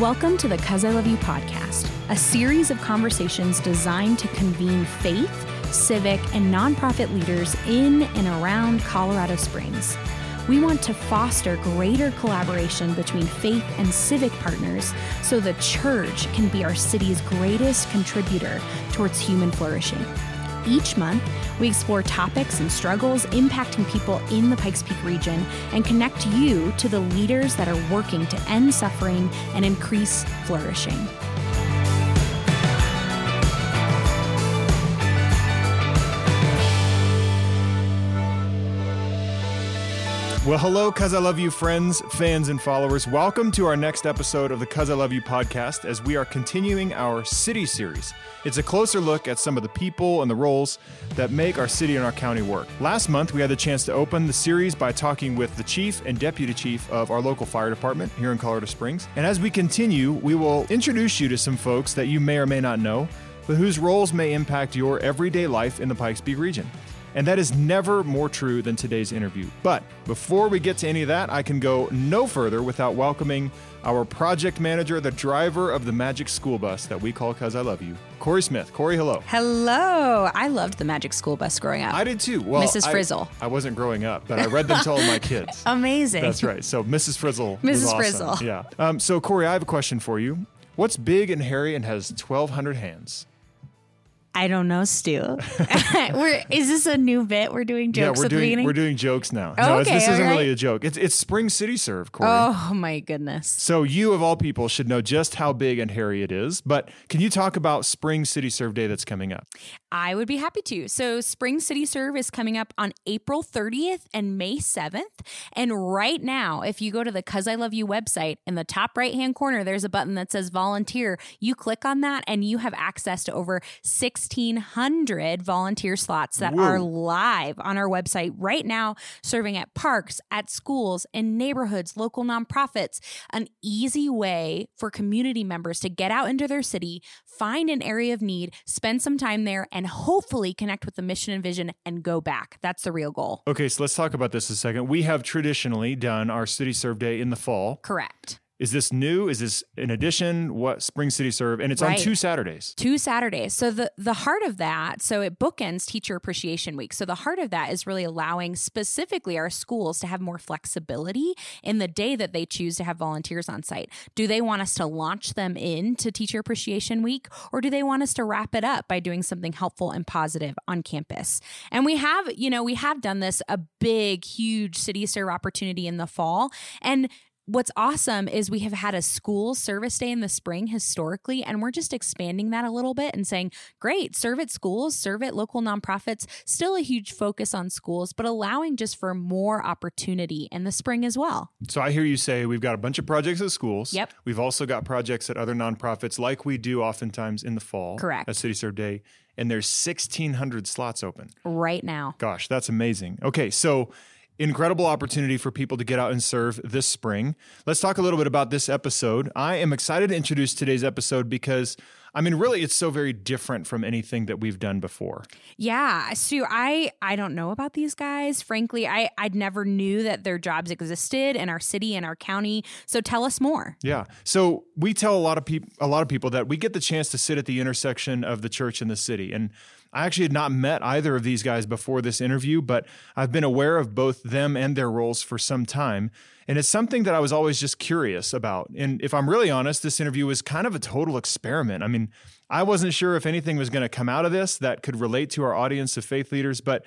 Welcome to the COSILoveYou podcast, a series of conversations designed to convene faith, civic, and nonprofit leaders in and around Colorado Springs. We want to foster greater collaboration between faith and civic partners so the church can be our city's greatest contributor towards human flourishing. Each month, we explore topics and struggles impacting people in the Pikes Peak region and connect you to the leaders that are working to end suffering and increase flourishing. Well, hello, COSILoveYou friends, fans, and followers. Welcome to our next episode of the COSILoveYou podcast as we are continuing our city series. It's a closer look at some of the people and the roles that make our city and our county work. Last month, we had the chance to open the series by talking with the chief and deputy chief of our local fire department here in Colorado Springs. And as we continue, we will introduce you to some folks that you may or may not know, but whose roles may impact your everyday life in the Pikes Peak region. And that is never more true than today's interview. But before we get to any of that, I can go no further without welcoming our project manager, the driver of the magic school bus that we call COSILoveYou, Corey Smith. Corey, hello. Hello. I loved the Magic School Bus growing up. I did too. Well, Mrs. I- Frizzle. I, wasn't growing up, but I read them to all my kids. Amazing. That's right. So Mrs. Frizzle. Mrs. awesome. Frizzle. Yeah. Um, so Corey, I have a question for you. What's big and hairy and has 1,200 hands? I don't know, Stu. we're, is this a new bit? We're doing jokes yeah, we're doing we're doing jokes now. Oh, no, okay, this isn't all really a joke. It's it's Spring City Serve, Corey. oh, my goodness. So you of all people should know just how big and hairy it is. But can you talk about Spring City Serve Day that's coming up? I would be happy to. So, Spring City Serve is coming up on April 30th and May 7th. And right now, if you go to the Cuz I Love You website, in the top right hand corner, there's a button that says volunteer. You click on that, and you have access to over 1,600 volunteer slots that Whoa. are live on our website right now, serving at parks, at schools, in neighborhoods, local nonprofits. An easy way for community members to get out into their city, find an area of need, spend some time there, and hopefully connect with the mission and vision and go back. That's the real goal. Okay, so let's talk about this a second. We have traditionally done our City Serve Day in the fall. Correct. Is this new? Is this in addition? What Spring City Serve? And it's on two Saturdays. two Saturdays. So the the heart of that, so it bookends Teacher Appreciation Week. So the heart of that is really allowing specifically our schools to have more flexibility in the day that they choose to have volunteers on site. Do they want us to launch them into Teacher Appreciation Week or do they want us to wrap it up by doing something helpful and positive on campus? And we have, you know, we have done this a big huge city serve opportunity in the fall and what's awesome is we have had a school service day in the spring historically, and we're just expanding that a little bit and saying, great, serve at schools, serve at local nonprofits. Still a huge focus on schools, but allowing just for more opportunity in the spring as well. So I hear you say we've got a bunch of projects at schools. Yep. We've also got projects at other nonprofits, like we do oftentimes in the fall. Correct. At City Serve Day, and there's 1,600 slots open. Right now. Gosh, that's amazing. Okay, so incredible opportunity for people to get out and serve this spring. Let's talk a little bit about this episode. I am excited to introduce today's episode because I mean really it's so very different from anything that we've done before. Yeah, Sue, I I don't know about these guys. Frankly, I I'd never knew that their jobs existed in our city and our county. So tell us more. Yeah. So we tell a lot of people a lot of people that we get the chance to sit at the intersection of the church and the city. And I actually had not met either of these guys before this interview, but I've been aware of both them and their roles for some time. And it's something that I was always just curious about. And if I'm really honest, this interview was kind of a total experiment. I mean, I wasn't sure if anything was going to come out of this that could relate to our audience of faith leaders, but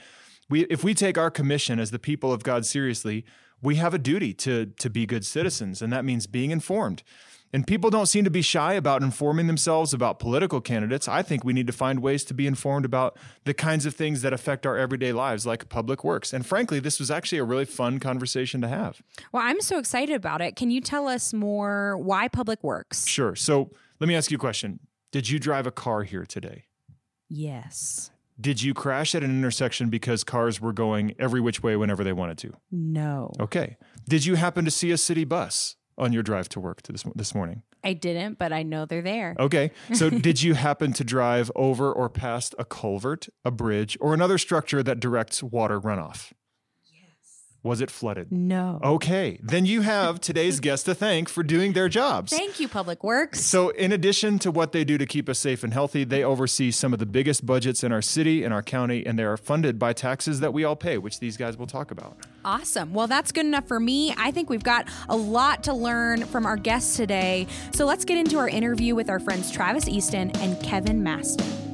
we if we take our commission as the people of God seriously, we have a duty to to be good citizens, and that means being informed. And people don't seem to be shy about informing themselves about political candidates. I think we need to find ways to be informed about the kinds of things that affect our everyday lives, like public works. And frankly, this was actually a really fun conversation to have. Well, I'm so excited about it. Can you tell us more why public works? Sure. So let me ask you a question Did you drive a car here today? Yes. Did you crash at an intersection because cars were going every which way whenever they wanted to? No. Okay. Did you happen to see a city bus on your drive to work to this, this morning? I didn't, but I know they're there. Okay. So did you happen to drive over or past a culvert, a bridge, or another structure that directs water runoff? Was it flooded? No. Okay. Then you have today's guest to thank for doing their jobs. Thank you, Public Works. So, in addition to what they do to keep us safe and healthy, they oversee some of the biggest budgets in our city and our county, and they are funded by taxes that we all pay, which these guys will talk about. Awesome. Well, that's good enough for me. I think we've got a lot to learn from our guests today. So, let's get into our interview with our friends Travis Easton and Kevin Mastin.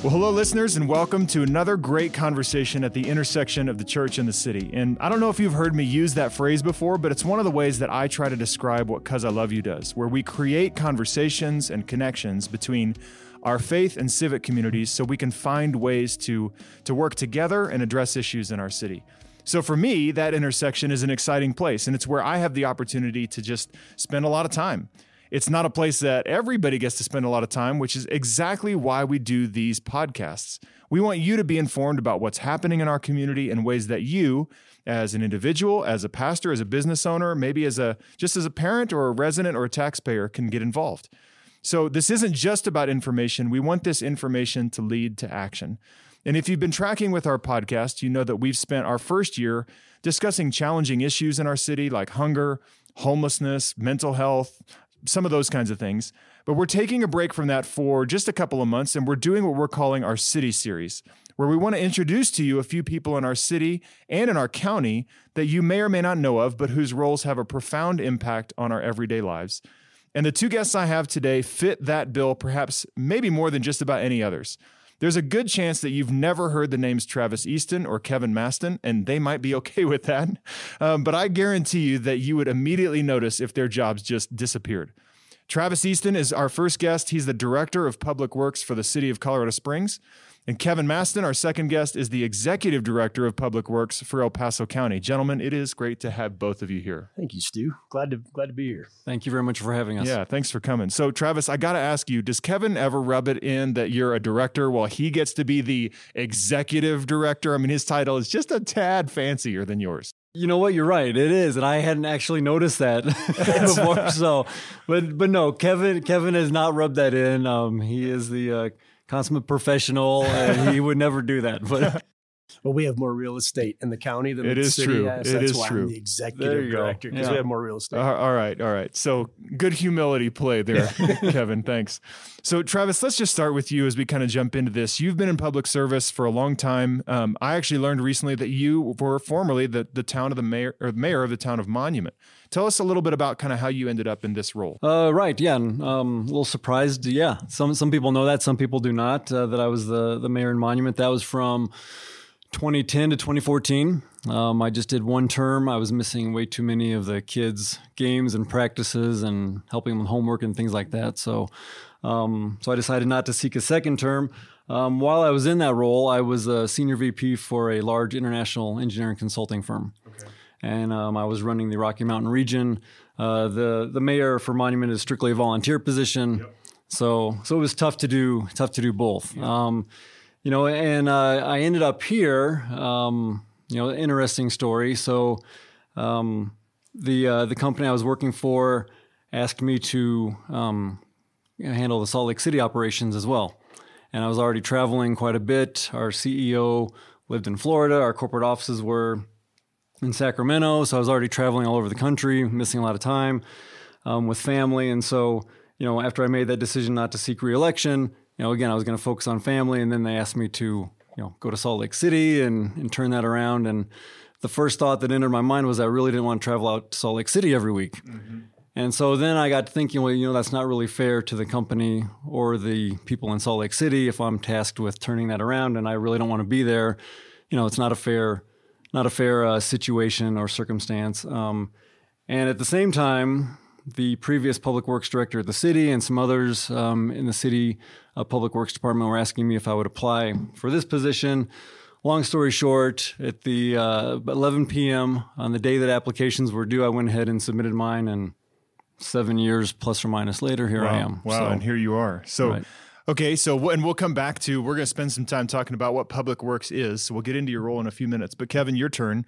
Well, hello, listeners, and welcome to another great conversation at the intersection of the church and the city. And I don't know if you've heard me use that phrase before, but it's one of the ways that I try to describe what COSILoveYou does, where we create conversations and connections between our faith and civic communities so we can find ways to, to work together and address issues in our city. So for me, that intersection is an exciting place, and it's where I have the opportunity to just spend a lot of time. It's not a place that everybody gets to spend a lot of time, which is exactly why we do these podcasts. We want you to be informed about what's happening in our community in ways that you, as an individual, as a pastor, as a business owner, maybe as a just as a parent or a resident or a taxpayer can get involved. So this isn't just about information. We want this information to lead to action. And if you've been tracking with our podcast, you know that we've spent our first year discussing challenging issues in our city like hunger, homelessness, mental health, some of those kinds of things. But we're taking a break from that for just a couple of months, and we're doing what we're calling our city series, where we want to introduce to you a few people in our city and in our county that you may or may not know of, but whose roles have a profound impact on our everyday lives. And the two guests I have today fit that bill, perhaps maybe more than just about any others. There's a good chance that you've never heard the names Travis Easton or Kevin Mastin, and they might be okay with that. Um, but I guarantee you that you would immediately notice if their jobs just disappeared. Travis Easton is our first guest. He's the director of public works for the city of Colorado Springs. And Kevin Mastin, our second guest, is the executive director of public works for El Paso County. Gentlemen, it is great to have both of you here. Thank you, Stu. Glad to glad to be here. Thank you very much for having us. Yeah, thanks for coming. So, Travis, I got to ask you, does Kevin ever rub it in that you're a director while he gets to be the executive director? I mean, his title is just a tad fancier than yours. You know what? You're right. It is, and I hadn't actually noticed that before. so, but but no, Kevin Kevin has not rubbed that in. Um, he is the uh, consummate professional, he would never do that. But well, we have more real estate in the county than it the is city true. has. It That's is why true. I'm the executive director because yeah. we have more real estate. Uh, all right, all right. So good humility play there, Kevin. Thanks. So Travis, let's just start with you as we kind of jump into this. You've been in public service for a long time. Um, I actually learned recently that you were formerly the the town of the mayor or mayor of the town of Monument. Tell us a little bit about kind of how you ended up in this role. uh, right, yeah, and, um, a little surprised. Yeah, some some people know that, some people do not. Uh, that I was the the mayor in Monument. That was from 2010 to 2014. Um, I just did one term. I was missing way too many of the kids' games and practices and helping them with homework and things like that. So, um, so I decided not to seek a second term. Um, while I was in that role, I was a senior VP for a large international engineering consulting firm, and um, I was running the Rocky Mountain region. Uh, the the mayor for Monument is strictly a volunteer position, so so it was tough to do tough to do both. Um, you know, and uh, I ended up here. Um, you know, interesting story. So, um, the uh, the company I was working for asked me to um, handle the Salt Lake City operations as well, and I was already traveling quite a bit. Our CEO lived in Florida. Our corporate offices were in Sacramento, so I was already traveling all over the country, missing a lot of time um, with family, and so you know, after I made that decision not to seek reelection, you know, again, I was going to focus on family, and then they asked me to, you know, go to Salt Lake City and, and turn that around. And the first thought that entered my mind was I really didn't want to travel out to Salt Lake City every week. And so then I got to thinking, well, you know, that's not really fair to the company or the people in Salt Lake City if I'm tasked with turning that around, and I really don't want to be there. You know, it's not a fair, not a fair uh, situation or circumstance. Um, and at the same time, the previous public works director of the city and some others um, in the city uh, public works department were asking me if I would apply for this position. Long story short, at the uh, 11 p.m. on the day that applications were due, I went ahead and submitted mine, and seven years plus or minus later, here wow. I am. Wow, So, and here you are. So. Right. Okay, so and we'll come back to we're going to spend some time talking about what public works is. So we'll get into your role in a few minutes. But Kevin, your turn.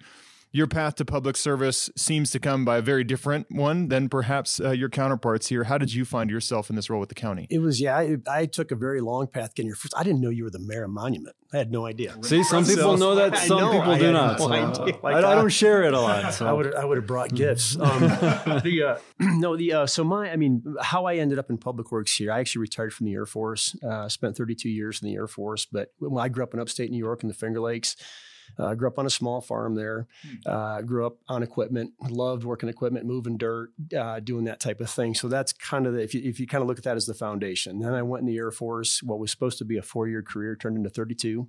Your path to public service seems to come by a very different one than perhaps uh, your counterparts here. How did you find yourself in this role with the county? It was yeah. I, I took a very long path getting here. First, I didn't know you were the mayor of Monument. I had no idea. See, some people know that, some know, people do not. No so I, I, don't share it a lot. So. I would I would have brought gifts. Um, the uh, no the uh, so my I mean how I ended up in public works here. I actually retired from the Air Force. Uh, spent 32 years in the Air Force, but when I grew up in upstate New York in the Finger Lakes. Uh, I grew up on a small farm there. Hmm. Uh, grew up on equipment. Loved working equipment, moving dirt, uh, doing that type of thing. So that's kind of the, if you if you kind of look at that as the foundation. Then I went in the Air Force. What was supposed to be a four year career turned into 32. Wow.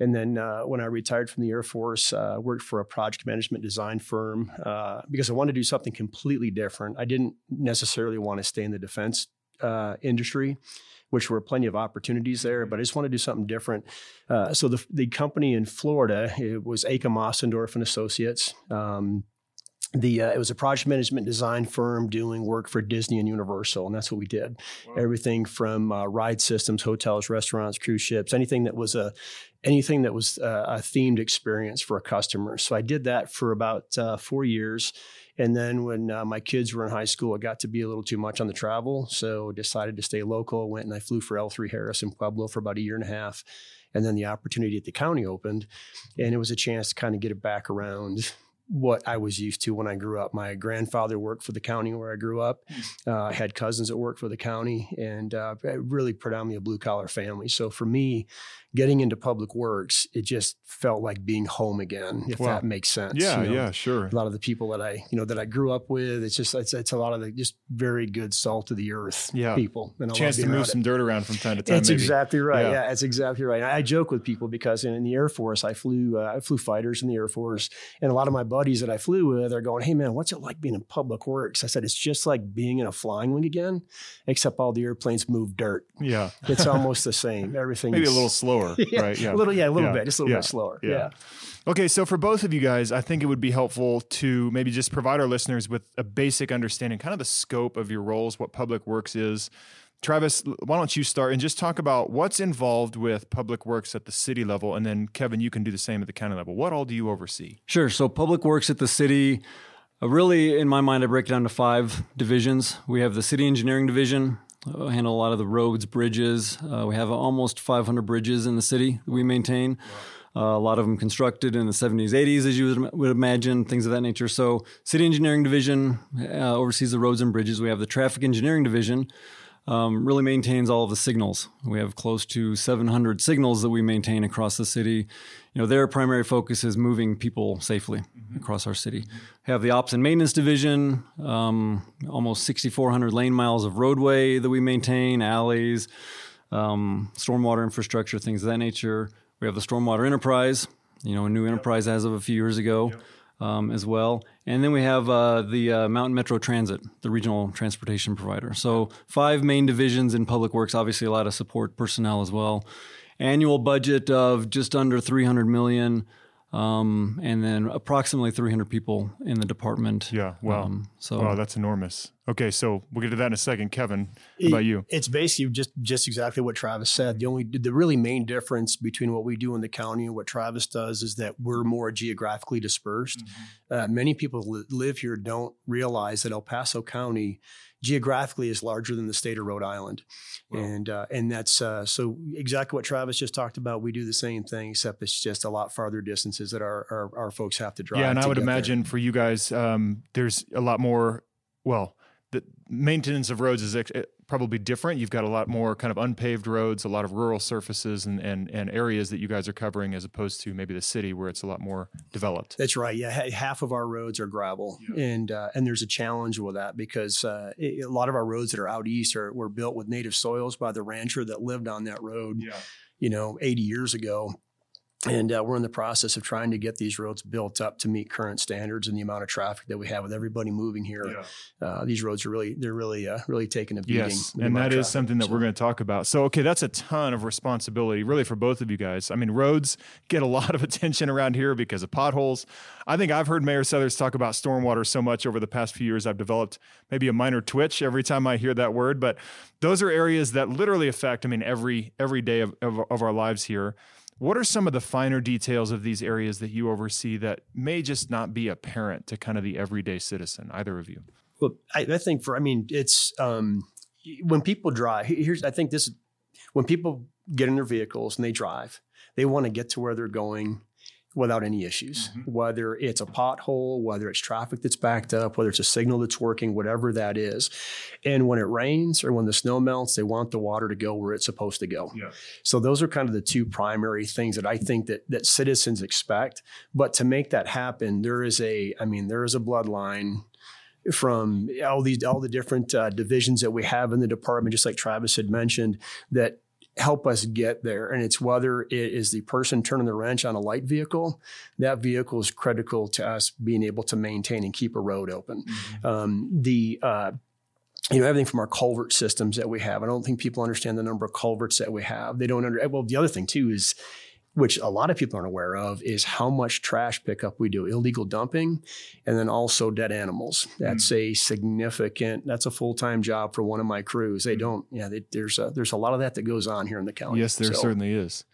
And then uh, when I retired from the Air Force, uh, worked for a project management design firm uh, because I wanted to do something completely different. I didn't necessarily want to stay in the defense uh, industry which were plenty of opportunities there, but I just want to do something different. Uh, so the, the company in Florida, it was Acom Ossendorf and Associates. Um, the uh, it was a project management design firm doing work for Disney and Universal, and that's what we did. Wow. Everything from uh, ride systems, hotels, restaurants, cruise ships, anything that was a anything that was a, uh, a themed experience for a customer. So I did that for about uh, four years. And then when uh, my kids were in high school, it got to be a little too much on the travel. So decided to stay local. Went and I flew for L3Harris in Pueblo for about a year and a half. And then the opportunity at the county opened. And it was a chance to kind of get it back around what I was used to when I grew up. My grandfather worked for the county where I grew up. Hmm. Uh, I had cousins that worked for the county and uh, really predominantly a blue collar family. So for me, getting into public works, it just felt like being home again, if that makes sense. Yeah, you know, yeah, sure. A lot of the people that I, you know, that I grew up with, it's just, it's, it's a lot of the just very good salt of the earth yeah. people. And Chance to move some dirt around from time to time. That's exactly right. Yeah. yeah, that's exactly right. I, I, joke with people because in, in the Air Force, I flew, uh, I flew fighters in the Air Force, and a lot of my buddies that I flew with are going, "Hey man, what's it like being in public works?" I said, "It's just like being in a flying wing again, except all the airplanes move dirt. Yeah, it's almost the same. Everything maybe a little slower, yeah, right? Yeah, a little, yeah, a little yeah. bit, just a little yeah. bit slower. Yeah. yeah. Okay, so for both of you guys, I think it would be helpful to maybe just provide our listeners with a basic understanding, kind of the scope of your roles, what public works is. Travis, why don't you start and just talk about what's involved with public works at the city level? And then, Kevin, you can do the same at the county level. What all do you oversee? Sure. So, public works at the city, uh, really, in my mind, I break it down to five divisions. We have the city engineering division, handle a lot of the roads, bridges. Uh, we have almost 500 bridges in the city that we maintain. Uh, a lot of them constructed in the 70s, 80s, as you would, would imagine, things of that nature. So, City Engineering Division uh, oversees the roads and bridges. We have the Traffic Engineering Division, um, really maintains all of the signals. We have close to 700 signals that we maintain across the city. You know, their primary focus is moving people safely mm-hmm. across our city. We have the Ops and Maintenance Division, um, almost 6,400 lane miles of roadway that we maintain, alleys, um, stormwater infrastructure, things of that nature. We have the Stormwater Enterprise, you know, a new enterprise as of a few years ago. Yep um, as well. And then we have uh, the uh, Mountain Metro Transit, the regional transportation provider. So five main divisions in public works. Obviously, a lot of support personnel as well. Annual budget of just under 300 million um, and then approximately 300 people in the department. Yeah, wow. Um, so wow, that's enormous. Okay, so we'll get to that in a second. Kevin, how about you? It's basically just just exactly what Travis said. The only the really main difference between what we do in the county and what Travis does is that we're more geographically dispersed. Mm-hmm. Uh, many people who live here don't realize that El Paso County geographically is larger than the state of Rhode Island, wow. and uh, and that's uh, so exactly what Travis just talked about. We do the same thing, except it's just a lot farther distances that our our, our folks have to drive. Yeah, and I would imagine there. for you guys, um, there's a lot more. Well, the maintenance of roads is ex- probably different. You've got a lot more kind of unpaved roads, a lot of rural surfaces and, and, and areas that you guys are covering as opposed to maybe the city where it's a lot more developed. That's right. Yeah. Half of our roads are gravel. Yeah. And, uh, and there's a challenge with that because uh, it, a lot of our roads that are out east are, were built with native soils by the rancher that lived on that road, yeah. you know, 80 years ago and uh, we're in the process of trying to get these roads built up to meet current standards and the amount of traffic that we have with everybody moving here. Yeah. Uh, these roads are really, they're really, uh, really taking a beating. Yes, and that is something that so. we're going to talk about. So, okay, that's a ton of responsibility, really, for both of you guys. I mean, roads get a lot of attention around here because of potholes. I think I've heard Mayor Suthers talk about stormwater so much over the past few years. I've developed maybe a minor twitch every time I hear that word, but those are areas that literally affect. I mean, every every day of, of, of our lives here What are some of the finer details of these areas that you oversee that may just not be apparent to kind of the everyday citizen? Either of you? Well, I, I think for I mean, it's um, when people drive. Here's I think this when people get in their vehicles and they drive, they want to get to where they're going without any issues, mm-hmm. whether it's a pothole, whether it's traffic that's backed up, whether it's a signal that's working, whatever that is. And when it rains or when the snow melts, they want the water to go where it's supposed to go. Yeah. So those are kind of the two primary things that I think that that citizens expect. But to make that happen, there is a, I mean, there is a bloodline from all these all the different uh, divisions that we have in the department, just like Travis had mentioned, that help us get there. And it's whether it is the person turning the wrench on a light vehicle, that vehicle is critical to us being able to maintain and keep a road open. Mm-hmm. Um, the uh, you know everything from our culvert systems that we have. I don't think people understand the number of culverts that we have. They don't under. Well, the other thing too is which a lot of people aren't aware of, is how much trash pickup we do, illegal dumping, and then also dead animals. That's mm. a significant. That's a full time job for one of my crews. They mm. don't. Yeah, they, there's a, there's a lot of that that goes on here in the county. Yes, there so. certainly is.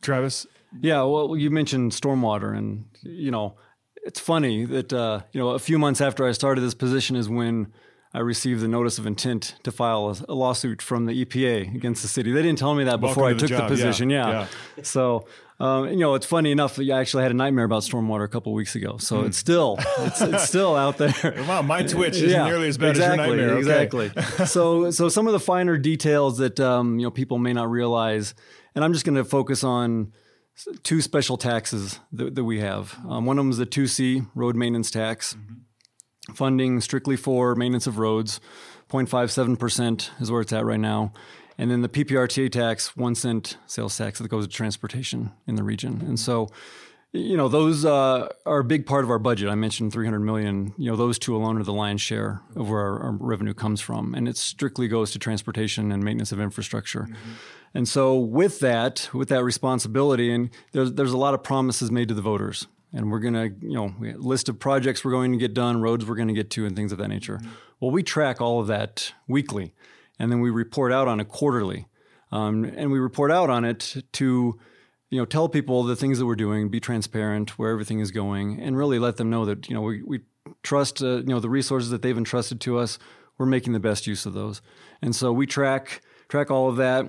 Travis. Yeah, well, you mentioned stormwater, and you know, it's funny that uh, you know a few months after I started this position is when I received the notice of intent to file a, lawsuit from the EPA against the city. They didn't tell me that before I took the, the position. Yeah. yeah. yeah. So, um, you know, it's funny enough that I actually had a nightmare about stormwater a couple weeks ago. So mm. it's still it's, it's still out there. wow, my twitch isn't yeah, nearly as bad exactly, as your nightmare. Okay. Exactly. so so some of the finer details that um, you know people may not realize, and I'm just going to focus on two special taxes that, that we have. Um, one of them is the 2C road maintenance tax. Mm-hmm funding strictly for maintenance of roads. 0.57% is where it's at right now. And then the PPRTA tax, one cent sales tax that goes to transportation in the region. And so, you know, those uh, are a big part of our budget. I mentioned 300 million. You know, those two alone are the lion's share of where our, our revenue comes from, and it strictly goes to transportation and maintenance of infrastructure. Mm-hmm. And so, with that, with that responsibility, and there's there's a lot of promises made to the voters and we're going to, you know, list of projects we're going to get done, roads we're going to get to, and things of that nature. Mm-hmm. Well, we track all of that weekly, and then we report out on it quarterly, um, and we report out on it to, you know, tell people the things that we're doing, be transparent where everything is going, and really let them know that you know we, we trust, uh, you know, the resources that they've entrusted to us. We're making the best use of those, and so we track track all of that.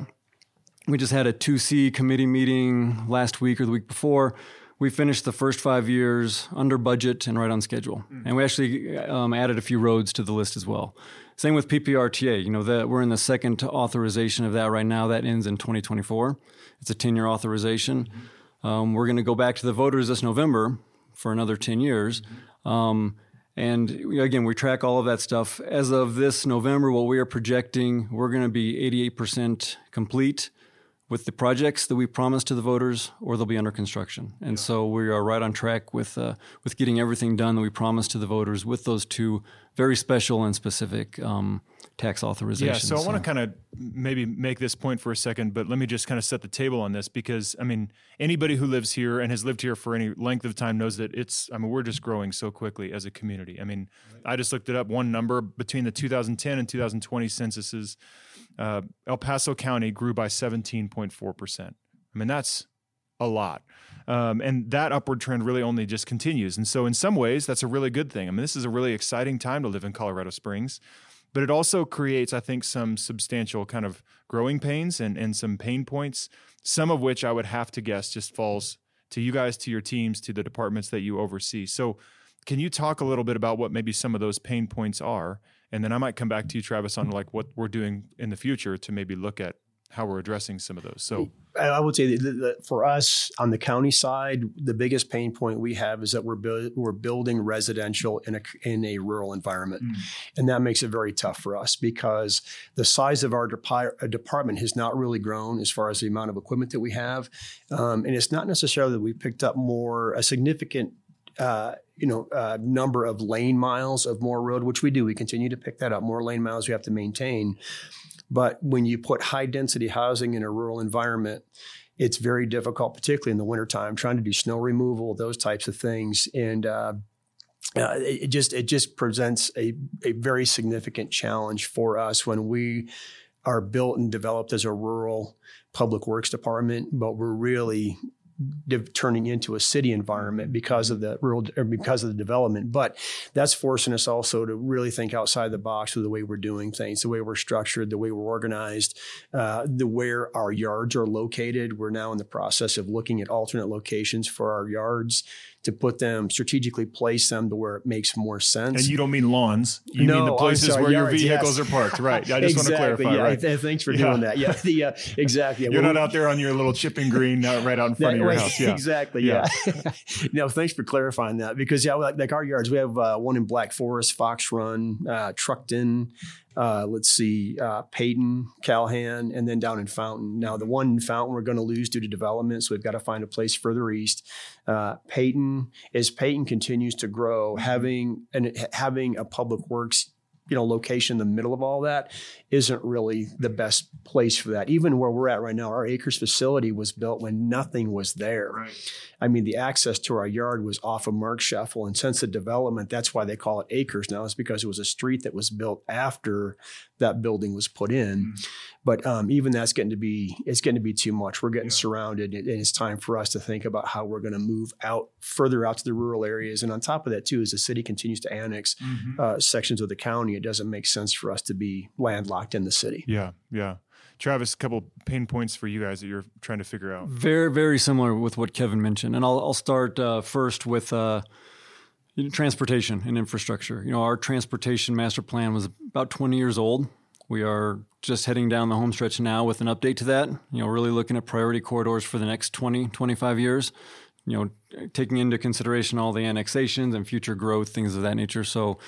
We just had a 2C committee meeting last week or the week before we finished the first five years under budget and right on schedule. Mm. And we actually um, added a few roads to the list as well. Same with PPRTA. You know, that we're in the second authorization of that right now. That ends in 2024. It's a 10 year authorization. Mm-hmm. Um, we're going to go back to the voters this November for another 10 years. Mm-hmm. Um, and again, we track all of that stuff. As of this November, what we are projecting, we're going to be 88% complete with the projects that we promised to the voters, or they'll be under construction. And yeah. so we are right on track with uh, with getting everything done that we promised to the voters with those two very special and specific um, tax authorizations. Yeah. So, I want to kind of maybe make this point for a second, but let me just kind of set the table on this because I mean anybody who lives here and has lived here for any length of time knows that it's I mean we're just growing so quickly as a community. I mean I just looked it up. One number between the 2010 and 2020 censuses uh, El Paso County grew by 17.4%. I mean, that's a lot. Um, and that upward trend really only just continues. And so, in some ways, that's a really good thing. I mean, this is a really exciting time to live in Colorado Springs, but it also creates, I think, some substantial kind of growing pains and, and some pain points, some of which I would have to guess just falls to you guys, to your teams, to the departments that you oversee. So, can you talk a little bit about what maybe some of those pain points are and then I might come back to you, Travis, on like what we're doing in the future to maybe look at how we're addressing some of those. So I would say that, that for us on the county side, the biggest pain point we have is that we're bu- we're building residential in a in a rural environment, mm. and that makes it very tough for us because the size of our depi- department has not really grown as far as the amount of equipment that we have, um, and it's not necessarily that we picked up more a significant uh, you know, uh, number of lane miles of more road, which we do. We continue to pick that up. More lane miles we have to maintain. But when you put high density housing in a rural environment, it's very difficult, particularly in the wintertime, trying to do snow removal, those types of things. And uh, uh, it just it just presents a, a very significant challenge for us when we are built and developed as a rural public works department, but we're really turning into a city environment because of the rural or because of the development. But that's forcing us also to really think outside the box with the way we're doing things, the way we're structured, the way we're organized, uh, the where our yards are located. We're now in the process of looking at alternate locations for our yards to put them strategically place them to where it makes more sense. And you don't mean lawns. You No, mean the places sorry, where your vehicles yes. are parked. Right. I just exactly, want to clarify. Yeah, Right. th- thanks for Yeah. doing that. Yeah, the uh, exactly. You're Well, not out there on your little chipping green uh, right out in front of your right, house. Yeah. Exactly. Yeah. no, thanks for clarifying that because yeah, like, like our yards, we have uh, one in Black Forest, Fox Run, uh, Truckton. Uh, let's see, uh, Peyton, Calhan, and then down in Fountain. Now the one in Fountain we're going to lose due to development, so we've got to find a place further east. Uh, Peyton, as Peyton continues to grow, having and having a public works you know location in the middle of all that isn't really the best place for that even where we're at right now our Akers facility was built when nothing was there Right. i mean the access to our yard was off of Marksheffel and since the development that's why they call it Akers now is because it was a street that was built after that building was put in but um, even that's getting to be it's getting to be too much we're getting surrounded and it's time for us to think about how we're going to move out further out to the rural areas and on top of that too as the city continues to annex Mhm. uh, sections of the county, it doesn't make sense for us to be landlocked in the city. Yeah. Yeah. Travis, a couple pain points for you guys that you're trying to figure out. Very, very similar with what Kevin mentioned, and I'll, I'll start uh, first with uh, you know, transportation and infrastructure. You know, our transportation master plan was about 20 years old. We are just heading down the home stretch now with an update to that. You know, really looking at priority corridors for the next 20, 25 years. You know, taking into consideration all the annexations and future growth, things of that nature. So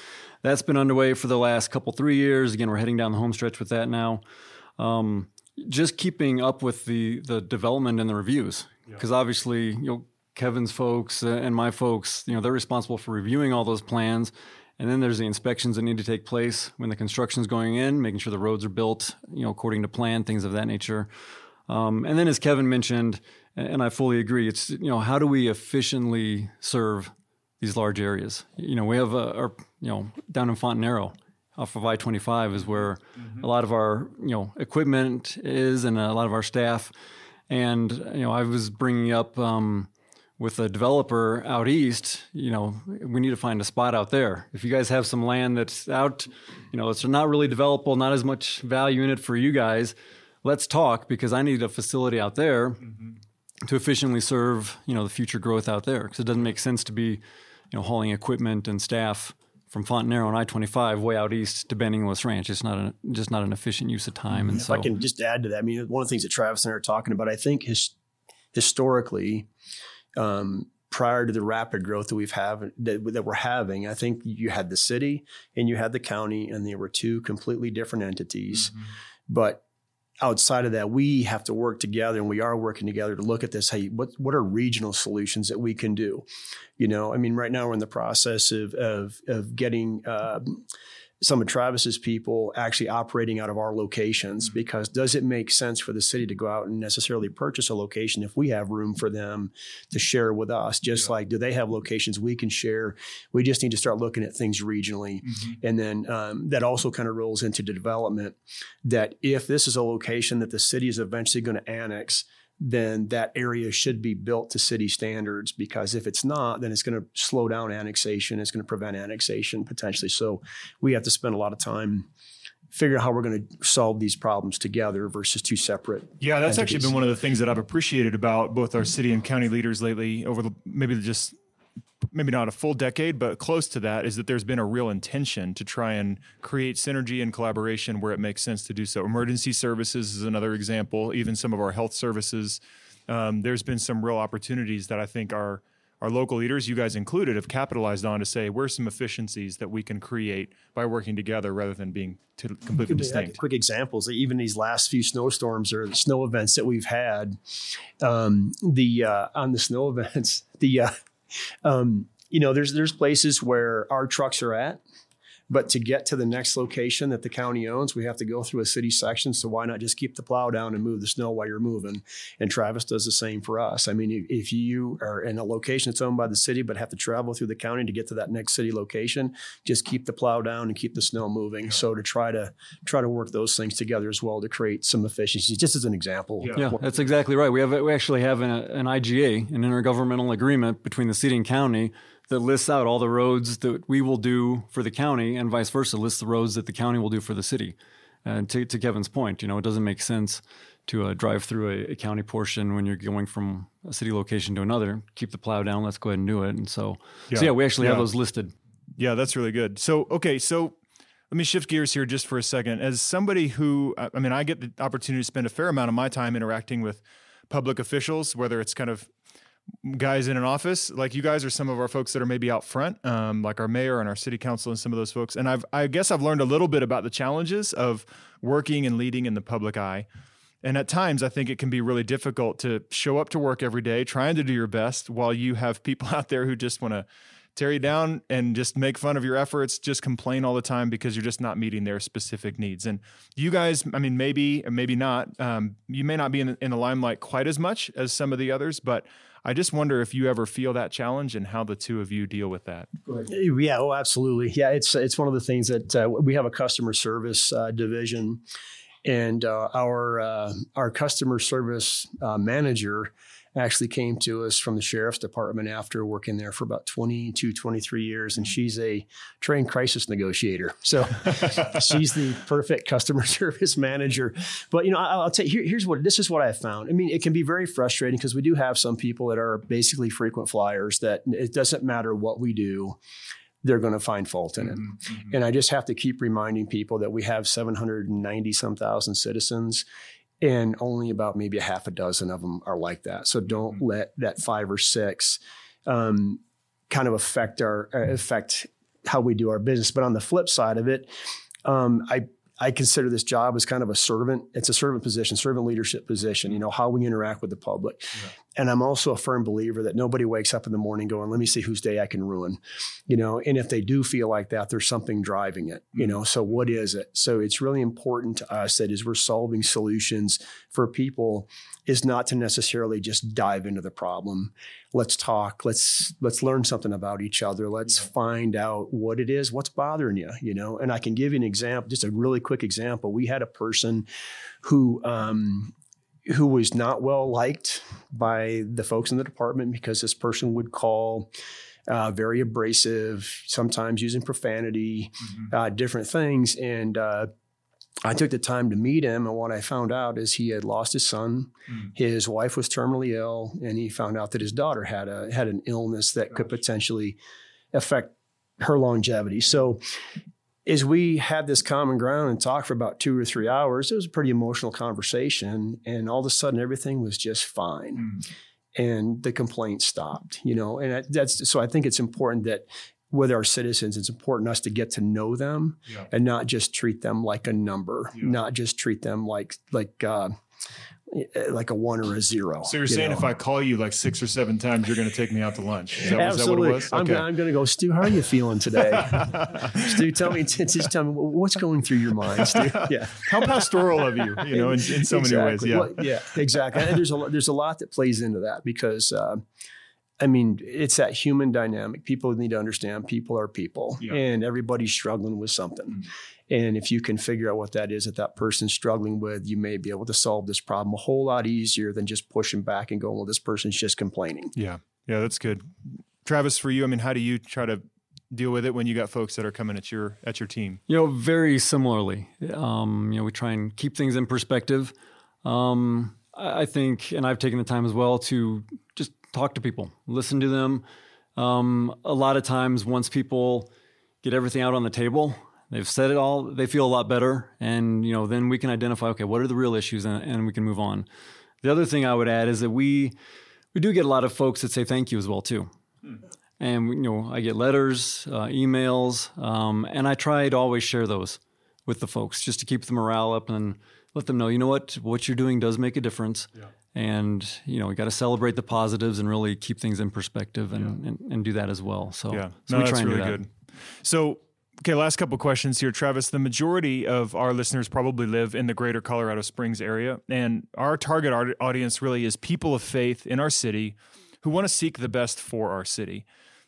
that's been underway for the last couple, three years. Again, we're heading down the home stretch with that now. Um, just keeping up with the the development and the reviews because obviously you know Kevin's folks and my folks you know they're responsible for reviewing all those plans. And then there's the inspections that need to take place when the construction's going in making sure the roads are built you know according to plan things of that nature. Um, and then as Kevin mentioned and I fully agree it's you know how do we efficiently serve these large areas? You know we have a, our you know down in Fontanero off of I-25 is where a lot of our you know equipment is and a lot of our staff. And you know, I was bringing up um, with a developer out east. You know, we need to find a spot out there. If you guys have some land that's out, you know, it's not really developable, not as much value in it for you guys. Let's talk because I need a facility out there mm-hmm. to efficiently serve you know the future growth out there because it doesn't make sense to be you know hauling equipment and staff from Fontanero on I-25 way out east to Banning Lewis Ranch. It's not a, just not an efficient use of time. And mm-hmm. If so, I can just add to that, I mean, one of the things that Travis and I are talking about, I think his, historically, um, prior to the rapid growth that we've have that, that we're having, I think you had the city and you had the county, and they were two completely different entities. But outside of that, we have to work together, and we are working together to look at this. Hey, what what are regional solutions that we can do? You know, I mean, right now we're in the process of of of getting. Um, some of Travis's people actually operating out of our locations because does it make sense for the city to go out and necessarily purchase a location if we have room for them to share with us? Just like do they have locations we can share? We just need to start looking at things regionally, and then um, that also kind of rolls into development. That if this is a location that the city is eventually going to annex, then that area should be built to city standards because if it's not, then it's going to slow down annexation. It's going to prevent annexation potentially. So we have to spend a lot of time figuring out how we're going to solve these problems together versus two separate. Yeah, that's actually been one of the things that I've appreciated about both our city and county leaders lately over the maybe just maybe not a full decade, but close to that, is that there's been a real intention to try and create synergy and collaboration where it makes sense to do so. Emergency services is another example, even some of our health services. Um, there's been some real opportunities that I think our our local leaders, you guys included, have capitalized on to say where's some efficiencies that we can create by working together rather than being t- completely distinct. Quick examples, even these last few snowstorms or snow events that we've had, um, the uh, on the snow events, the uh, um, you know, there's there's places where our trucks are at But to get to the next location that the county owns, we have to go through a city section. So why not just keep the plow down and move the snow while you're moving? And Travis does the same for us. I mean, if you are in a location that's owned by the city but have to travel through the county to get to that next city location, just keep the plow down and keep the snow moving. So to try to try to work those things together as well to create some efficiency, just as an example. Yeah, that's exactly right. We have we actually have an, an IGA, an intergovernmental agreement between the city and county that lists out all the roads that we will do for the county and vice versa, lists the roads that the county will do for the city. And to, to Kevin's point, you know, it doesn't make sense to uh, drive through a, a, county portion when you're going from a city location to another. Keep the plow down. Let's go ahead and do it. And so, yeah, so yeah we actually yeah. have those listed. Yeah, that's really good. So, okay, so let me shift gears here just for a second. As somebody who, I mean, I get the opportunity to spend a fair amount of my time interacting with public officials, whether it's kind of guys in an office. Like you guys are some of our folks that are maybe out front um, like our mayor and our city council and some of those folks. And I've, i guess i've learned a little bit about the challenges of working and leading in the public eye. And at times i think it can be really difficult to show up to work every day trying to do your best while you have people out there who just want to tear you down and just make fun of your efforts, just complain all the time because you're just not meeting their specific needs. And you guys, I mean, maybe, maybe not, um, you may not be in, in the limelight quite as much as some of the others, but I just wonder if you ever feel that challenge and how the two of you deal with that. Yeah, oh, absolutely. Yeah, it's it's one of the things that uh, we have a customer service uh, division, and uh, our uh, our customer service uh, manager actually came to us from the sheriff's department after working there for about 22, 23 years. And she's a trained crisis negotiator. So she's the perfect customer service manager. But, you know, I'll tell you, here, here's what, this is what I found. I mean, it can be very frustrating because we do have some people that are basically frequent flyers that it doesn't matter what we do they're going to find fault in it. Mm-hmm, mm-hmm. And I just have to keep reminding people that we have 790 some thousand citizens and only about maybe a half a dozen of them are like that. So don't mm-hmm. let that five or six um, kind of affect our uh, affect how we do our business. But on the flip side of it, um, I I consider this job as kind of a servant. It's a servant position, servant leadership position. You know how we interact with the public, yeah. and I'm also a firm believer that nobody wakes up in the morning going, "Let me see whose day I can ruin," you know. And if they do feel like that, there's something driving it, you know. Mm-hmm. So what is it? So it's really important to us that as we're solving solutions for people, is not to necessarily just dive into the problem. Let's talk. Let's let's learn something about each other. Let's yeah. find out what it is, what's bothering you, you know. And I can give you an example, just a really quick example. We had a person who um, who was not well liked by the folks in the department because this person would call uh, very abrasive, sometimes using profanity, mm-hmm. uh, different things, and uh, I took the time to meet him, and what I found out is he had lost his son. Mm. His wife was terminally ill, and he found out that his daughter had a had an illness that Gosh. could potentially affect her longevity. So, as we had this common ground and talked for about two or three hours, it was a pretty emotional conversation, and all of a sudden, everything was just fine. Mm. And the complaint stopped, you know, and that's so. I think it's important that with our citizens, it's important us to get to know them yeah. and not just treat them like a number, yeah. not just treat them like like uh, like a one or a zero. So you're you saying know? if I call you like six or seven times, you're going to take me out to lunch? Is that, Absolutely. Is that okay. I'm, I'm going to go, Stu. How are you feeling today? Stu, tell me, just tell me what's going through your mind, Stu. Yeah. How pastoral of you, you know, in, in so exactly. many ways. Yeah. Well, yeah. Exactly. And there's a there's a lot that plays into that because. Uh, I mean, it's that human dynamic. People need to understand people are people yeah. and everybody's struggling with something. Mm-hmm. And if you can figure out what that is that that person's struggling with, you may be able to solve this problem a whole lot easier than just pushing back and going, well, this person's just complaining. Yeah. Yeah, that's good. Travis, for you, I mean, how do you try to deal with it when you got folks that are coming at your at your team? You know, very similarly. Um, you know, we try and keep things in perspective. Um, I think, and I've taken the time as well to just talk to people, listen to them. Um, a lot of times, once people get everything out on the table, they've said it all, they feel a lot better, and you know, then we can identify, okay, what are the real issues, and, and we can move on. The other thing I would add is that we we do get a lot of folks that say thank you as well too. Hmm. And you know, I get letters, uh, emails, um, and I try to always share those with the folks just to keep the morale up and let them know, you know what, what you're doing does make a difference. Yeah and you know we got to celebrate the positives and really keep things in perspective and, yeah. and, and, do that as well so, yeah so no, that's really good so Okay, last couple questions here, Travis. The majority of our listeners probably live in the greater Colorado Springs area, and our target audience really is people of faith in our city who want to seek the best for our city.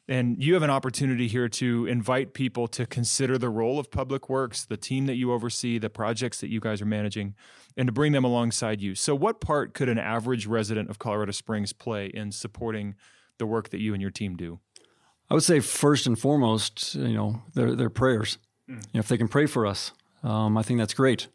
And you have an opportunity here to invite people to consider the role of public works, the team that you oversee, the projects that you guys are managing, and to bring them alongside you. So, what part could an average resident of Colorado Springs play in supporting the work that you and your team do? I would say first and foremost, you know, their their prayers. Mm. You know, if they can pray for us, um, I think that's great.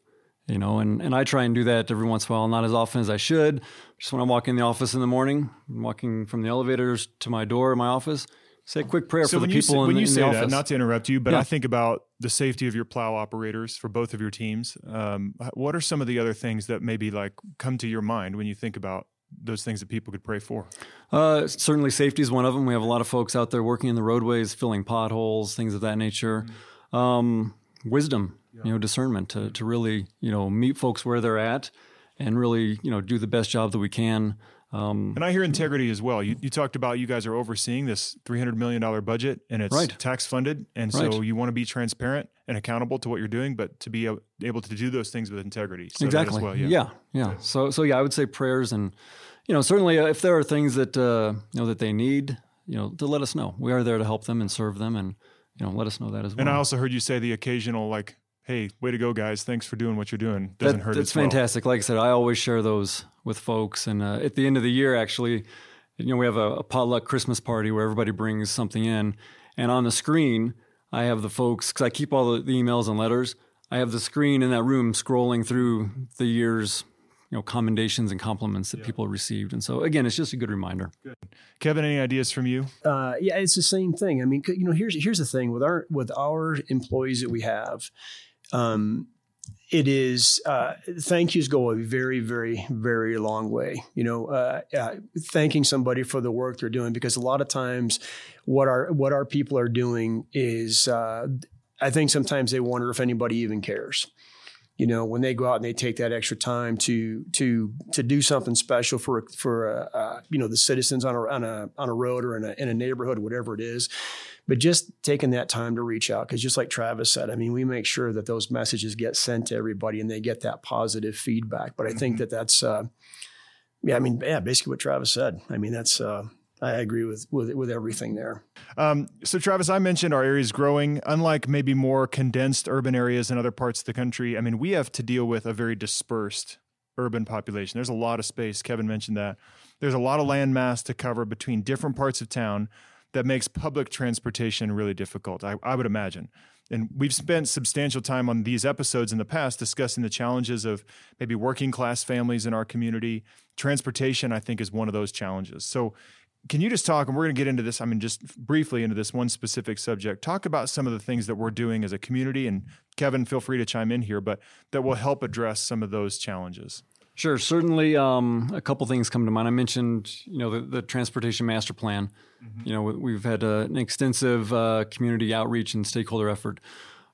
You know, and, and I try and do that every once in a while, not as often as I should. Just when I walk in the office in the morning, I'm walking from the elevators to my door in my office, say a quick prayer so for the people say, in, when you in say that, not to interrupt you, but yeah. I think about the safety of your plow operators for both of your teams. Um, what are some of the other things that maybe like come to your mind when you think about those things that people could pray for? Uh, certainly, safety is one of them. We have a lot of folks out there working in the roadways, filling potholes, things of that nature. Mm-hmm. Um, wisdom, yeah. you know, discernment to to really you know meet folks where they're at, and really you know do the best job that we can. Um, and I hear integrity as well. You, you, talked about you guys are overseeing this $300 million budget and it's right. tax funded. And so right. you want to be transparent and accountable to what you're doing, but to be able to do those things with integrity. So exactly. Well, yeah. yeah. yeah. So, so yeah, I would say prayers and, you know, certainly uh, if there are things that, uh, you know, that they need, you know, to let us know. We are there to help them and serve them and, you know, let us know that as well. And I also heard you say the occasional like hey, way to go, guys. Thanks for doing what you're doing. Doesn't that, hurt. That's fantastic. Well. Like I said, I always share those with folks. And uh, at the end of the year, actually, you know, we have a, a, potluck Christmas party where everybody brings something in. And on the screen, I have the folks, because I keep all the, the, emails and letters, I have the screen in that room scrolling through the year's you know commendations and compliments that yeah. people received and so again it's just a good reminder good. kevin any ideas from you uh, yeah it's the same thing i mean you know here's here's the thing with our with our employees that we have um, it is uh, thank yous go a very very very long way. You know uh, uh, thanking somebody for the work they're doing because a lot of times what our what our people are doing is uh, i think sometimes they wonder if anybody even cares. You know when they go out and they take that extra time to to to do something special for for uh, uh, you know the citizens on a on a on a road or in a in a neighborhood whatever it is but just taking that time to reach out because just like travis said i mean we make sure that those messages get sent to everybody and they get that positive feedback but i think mm-hmm. that that's uh, yeah i mean yeah basically what travis said i mean that's uh, I agree with with, with everything there. Um, so, Travis, I mentioned our area is growing. Unlike maybe more condensed urban areas in other parts of the country, I mean, we have to deal with a very dispersed urban population. There's a lot of space. Kevin mentioned that. There's a lot of land mass to cover between different parts of town that makes public transportation really difficult, I, I would imagine. And we've spent substantial time on these episodes in the past discussing the challenges of maybe working class families in our community. Transportation, I think, is one of those challenges. So, can you just talk, and we're going to get into this, I mean, just briefly into this one specific subject, talk about some of the things that we're doing as a community. And Kevin, feel free to chime in here, but that will help address some of those challenges. Sure, certainly. Um, a couple things come to mind. I mentioned, you know, the, the transportation master plan. Mm-hmm. You know, we've had uh, an extensive uh, community outreach and stakeholder effort.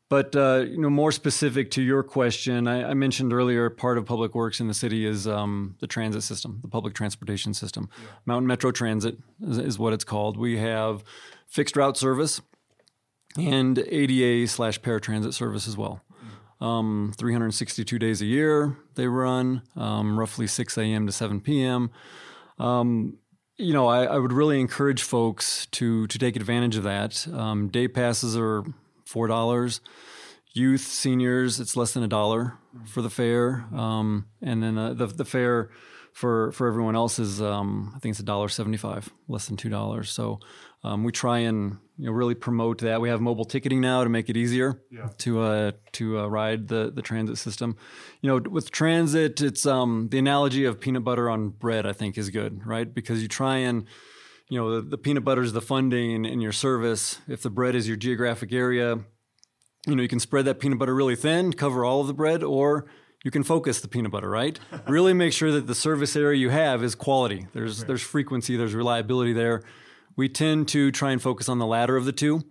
But uh, you know, more specific to your question, I, I, mentioned earlier, part of public works in the city is um, the transit system, the public transportation system. Yeah. Mountain Metro Transit is, is, what it's called. We have fixed route service and ADA slash paratransit service as well. Um, 362 days a year they run, um, roughly 6 a.m. to 7 p.m. Um, you know, I, I, would really encourage folks to to take advantage of that. Um, day passes are four dollars. Youth, seniors, it's less than a dollar for the fare, um, and then uh, the the fare for for everyone else is um, I think it's a dollar seventy five, less than two dollars. So um, we try and you know really promote that. We have mobile ticketing now to make it easier yeah. to uh, to uh, ride the the transit system. You know, with transit, it's um, the analogy of peanut butter on bread. I think is good, right? Because you try and you know, the, the peanut butter is the funding in your service. If the bread is your geographic area, you know, you can spread that peanut butter really thin, cover all of the bread, or you can focus the peanut butter, right? really make sure that the service area you have is quality. There's right. there's frequency, there's reliability there. We tend to try and focus on the latter of the two.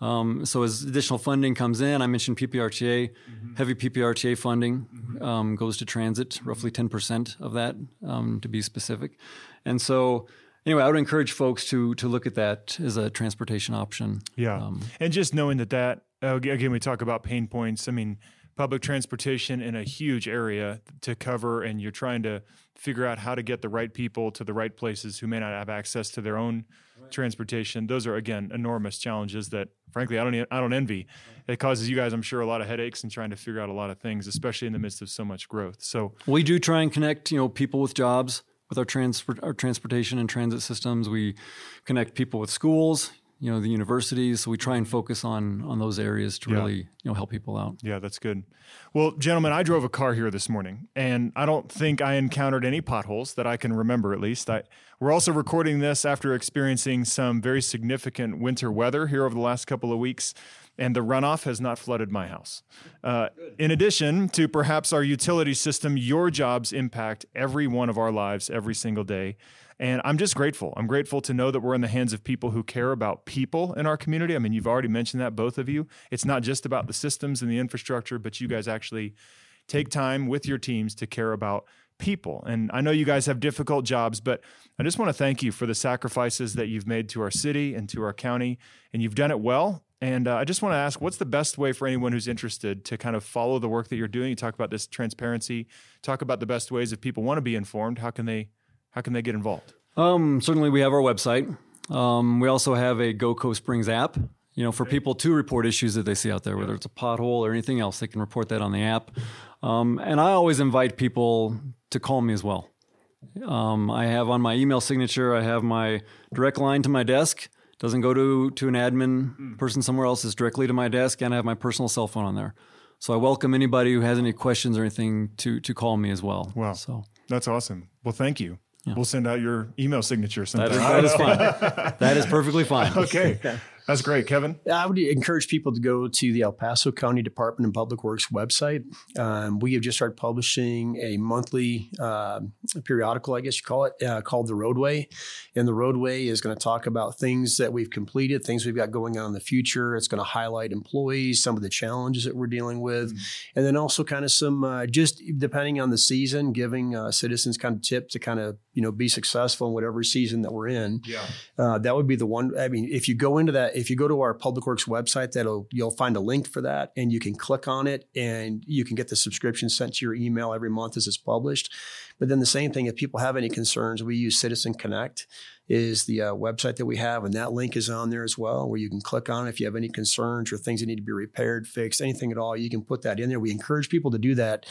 Um, so as additional funding comes in, I mentioned PPRTA, mm-hmm. heavy PPRTA funding mm-hmm. um, goes to transit, roughly 10% of that um, to be specific. And so anyway, I would encourage folks to to look at that as a transportation option. Yeah, um, and just knowing that that uh, again, we talk about pain points. I mean, public transportation in a huge area to cover, and you're trying to figure out how to get the right people to the right places who may not have access to their own transportation. Those are again enormous challenges that, frankly, I don't I don't envy. It causes you guys, I'm sure, a lot of headaches and trying to figure out a lot of things, especially in the midst of so much growth. So we do try and connect, you know, people with jobs with our transport our transportation and transit systems. We connect people with schools you know the universities so we try and focus on on those areas to yeah. really you know help people out yeah that's good well gentlemen i drove a car here this morning and i don't think i encountered any potholes that i can remember at least I, we're also recording this after experiencing some very significant winter weather here over the last couple of weeks and the runoff has not flooded my house. Uh, in addition to perhaps our utility system, your jobs impact every one of our lives every single day. And I'm just grateful. I'm grateful to know that we're in the hands of people who care about people in our community. I mean, you've already mentioned that, both of you. It's not just about the systems and the infrastructure, but you guys actually take time with your teams to care about people. And I know you guys have difficult jobs, but I just want to thank you for the sacrifices that you've made to our city and to our county. And you've done it well. And uh, I just want to ask what's the best way for anyone who's interested to kind of follow the work that you're doing? You talk about this transparency, talk about the best ways if people want to be informed. How can they how can they get involved? Um, certainly, we have our website. Um, we also have a GoCOSprings app. You know, for people to report issues that they see out there, whether it's a pothole or anything else, they can report that on the app. Um, and I always invite people to call me as well. Um, I have on my email signature, I have my direct line to my desk. Doesn't go to to an admin hmm. person somewhere else. It's directly to my desk, and I have my personal cell phone on there. So I welcome anybody who has any questions or anything to to call me as well. Wow, so that's awesome. Well, thank you. Yeah. We'll send out your email signature sometime. That is, that is fine. that is perfectly fine. okay. That's great, Kevin. I would encourage people to go to the El Paso County Department of Public Works website. Um, we have just started publishing a monthly uh, periodical, I guess you call it, uh, called The Roadway. And The Roadway is going to talk about things that we've completed, things we've got going on in the future. It's going to highlight employees, some of the challenges that we're dealing with, mm-hmm. and then also kind of some, uh, just depending on the season, giving uh, citizens kind of tips to kind of you know be successful in whatever season that we're in. Yeah, uh, that would be the one. I mean, if you go into that if you go to our Public Works website, that'll you'll find a link for that, and you can click on it, and you can get the subscription sent to your email every month as it's published. But then the same thing, if people have any concerns, we use Citizen Connect is the uh, website that we have, and that link is on there as well, where you can click on it if you have any concerns or things that need to be repaired, fixed, anything at all. You can put that in there. We encourage people to do that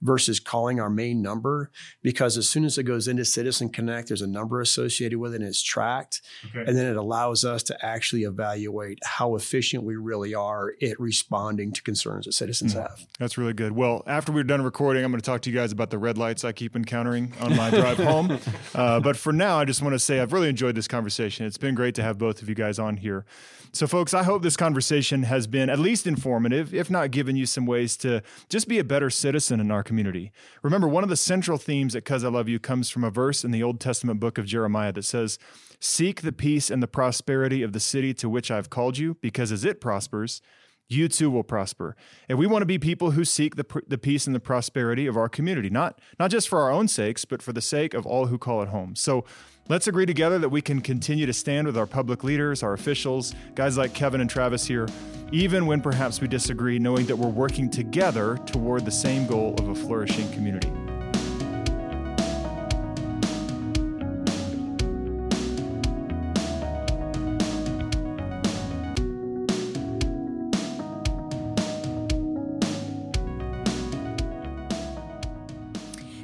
versus calling our main number because as soon as it goes into Citizen Connect, there's a number associated with it, and it's tracked, okay. and then it allows us to actually evaluate how efficient we really are at responding to concerns that citizens mm-hmm. have. That's really good. Well, after we're done recording, I'm going to talk to you guys about the red lights I keep encountering on my drive home. Uh, but for now, I just want to say I've really enjoyed this conversation. It's been great to have both of you guys on here. So, folks, I hope this conversation has been at least informative, if not given you some ways to just be a better citizen in our community. Remember, one of the central themes at COSILoveYou comes from a verse in the Old Testament book of Jeremiah that says, Seek the peace and the prosperity of the city to which I've called you, because as it prospers, you too will prosper. And we want to be people who seek the, the peace and the prosperity of our community, not, not just for our own sakes, but for the sake of all who call it home. So let's agree together that we can continue to stand with our public leaders, our officials, guys like Kevin and Travis here, even when perhaps we disagree, knowing that we're working together toward the same goal of a flourishing community.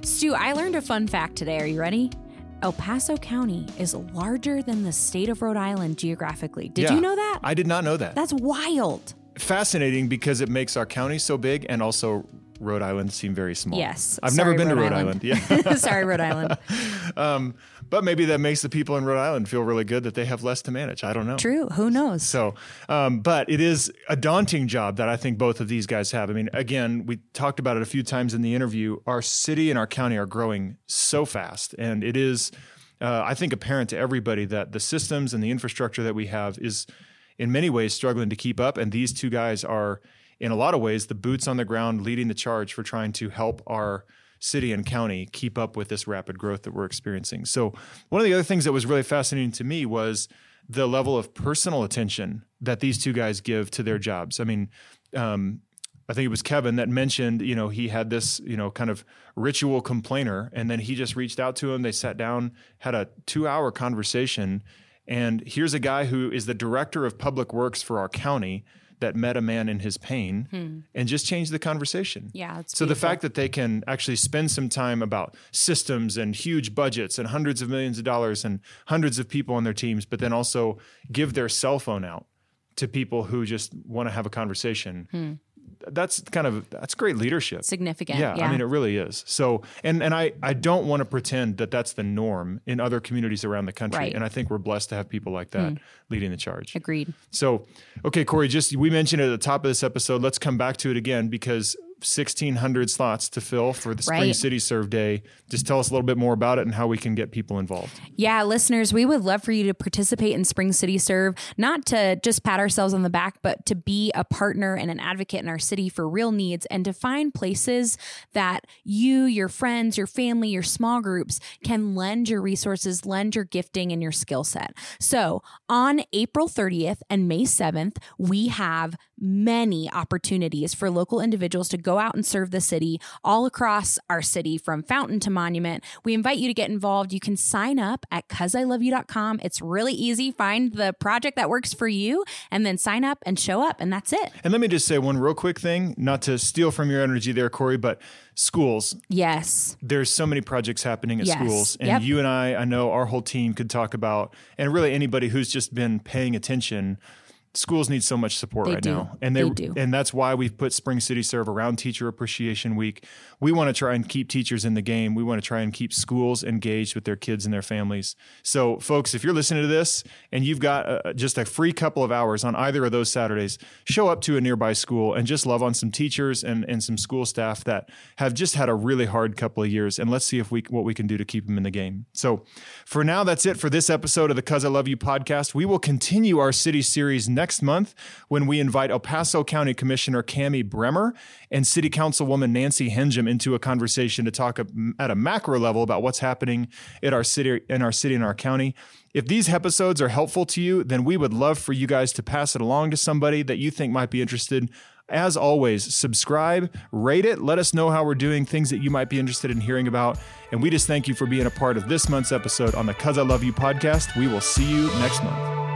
Stu, I learned a fun fact today. Are you ready? El Paso County is larger than the state of Rhode Island geographically. Did yeah, you know that? I did not know that. That's wild. Fascinating because it makes our county so big and also Rhode Island seem very small. Yes. I've Sorry, never been Rhode to Rhode Island. Island. Yeah. Sorry, Rhode Island. um, but maybe that makes the people in Rhode Island feel really good that they have less to manage. I don't know. True. Who knows? So, um, but it is a daunting job that I think both of these guys have. I mean, again, we talked about it a few times in the interview. Our city and our county are growing so fast, and it is, uh, I think, apparent to everybody that the systems and the infrastructure that we have is, in many ways, struggling to keep up. And these two guys are in a lot of ways, the boots on the ground leading the charge for trying to help our city and county keep up with this rapid growth that we're experiencing. So, one of the other things that was really fascinating to me was the level of personal attention that these two guys give to their jobs. I mean, um, I think it was Kevin that mentioned, you know, he had this, you know, kind of ritual complainer, and then he just reached out to him. They sat down, had a two hour conversation. And here's a guy who is the director of public works for our county that met a man in his pain hmm. and just changed the conversation. Yeah. so beautiful. the fact that they can actually spend some time about systems and huge budgets and hundreds of millions of dollars and hundreds of people on their teams, but then also give their cell phone out to people who just want to have a conversation. Hmm that's kind of that's great leadership. Significant. Yeah, yeah, I mean it really is. So and and I I don't want to pretend that that's the norm in other communities around the country. Right. And I think we're blessed to have people like that mm. leading the charge. Agreed. So okay, Corey, just we mentioned it at the top of this episode. Let's come back to it again because 1,600 slots to fill for the Spring right. City Serve Day. Just tell us a little bit more about it and how we can get people involved. Yeah, listeners, we would love for you to participate in Spring City Serve, not to just pat ourselves on the back, but to be a partner and an advocate in our city for real needs and to find places that you, your friends, your family, your small groups can lend your resources, lend your gifting and your skill set. So on April 30th and May 7th, we have many opportunities for local individuals to go out and serve the city all across our city from Fountain to Monument. We invite you to get involved. You can sign up at cosiloveyou.com. It's really easy. Find the project that works for you and then sign up and show up, and that's it. And let me just say one real quick thing, not to steal from your energy there, Corey, but schools. Yes. There's so many projects happening at yes. schools. And yep. you and I, I know our whole team could talk about, and really anybody who's just been paying attention schools need so much support they right do. now. And they, they, do. and that's why we've put spring city serve around teacher appreciation week. We want to try and keep teachers in the game. We want to try and keep schools engaged with their kids and their families. So folks if you're listening to this and you've got uh, just a free couple of hours on either of those saturdays show up to a nearby school and just love on some teachers and, and some school staff that have just had a really hard couple of years and let's see if we what we can do to keep them in the game. So for now that's it for this episode of the COSILoveYou podcast. We will continue our city series next next month when we invite El Paso County Commissioner Cami Bremer and City Councilwoman Nancy Henjum into a conversation to talk at a macro level about what's happening in our city, in our city, and our county. If these episodes are helpful to you, then we would love for you guys to pass it along to somebody that you think might be interested. As always, subscribe, rate it, let us know how we're doing, things that you might be interested in hearing about. And we just thank you for being a part of this month's episode on the COSILoveYou podcast. We will see you next month.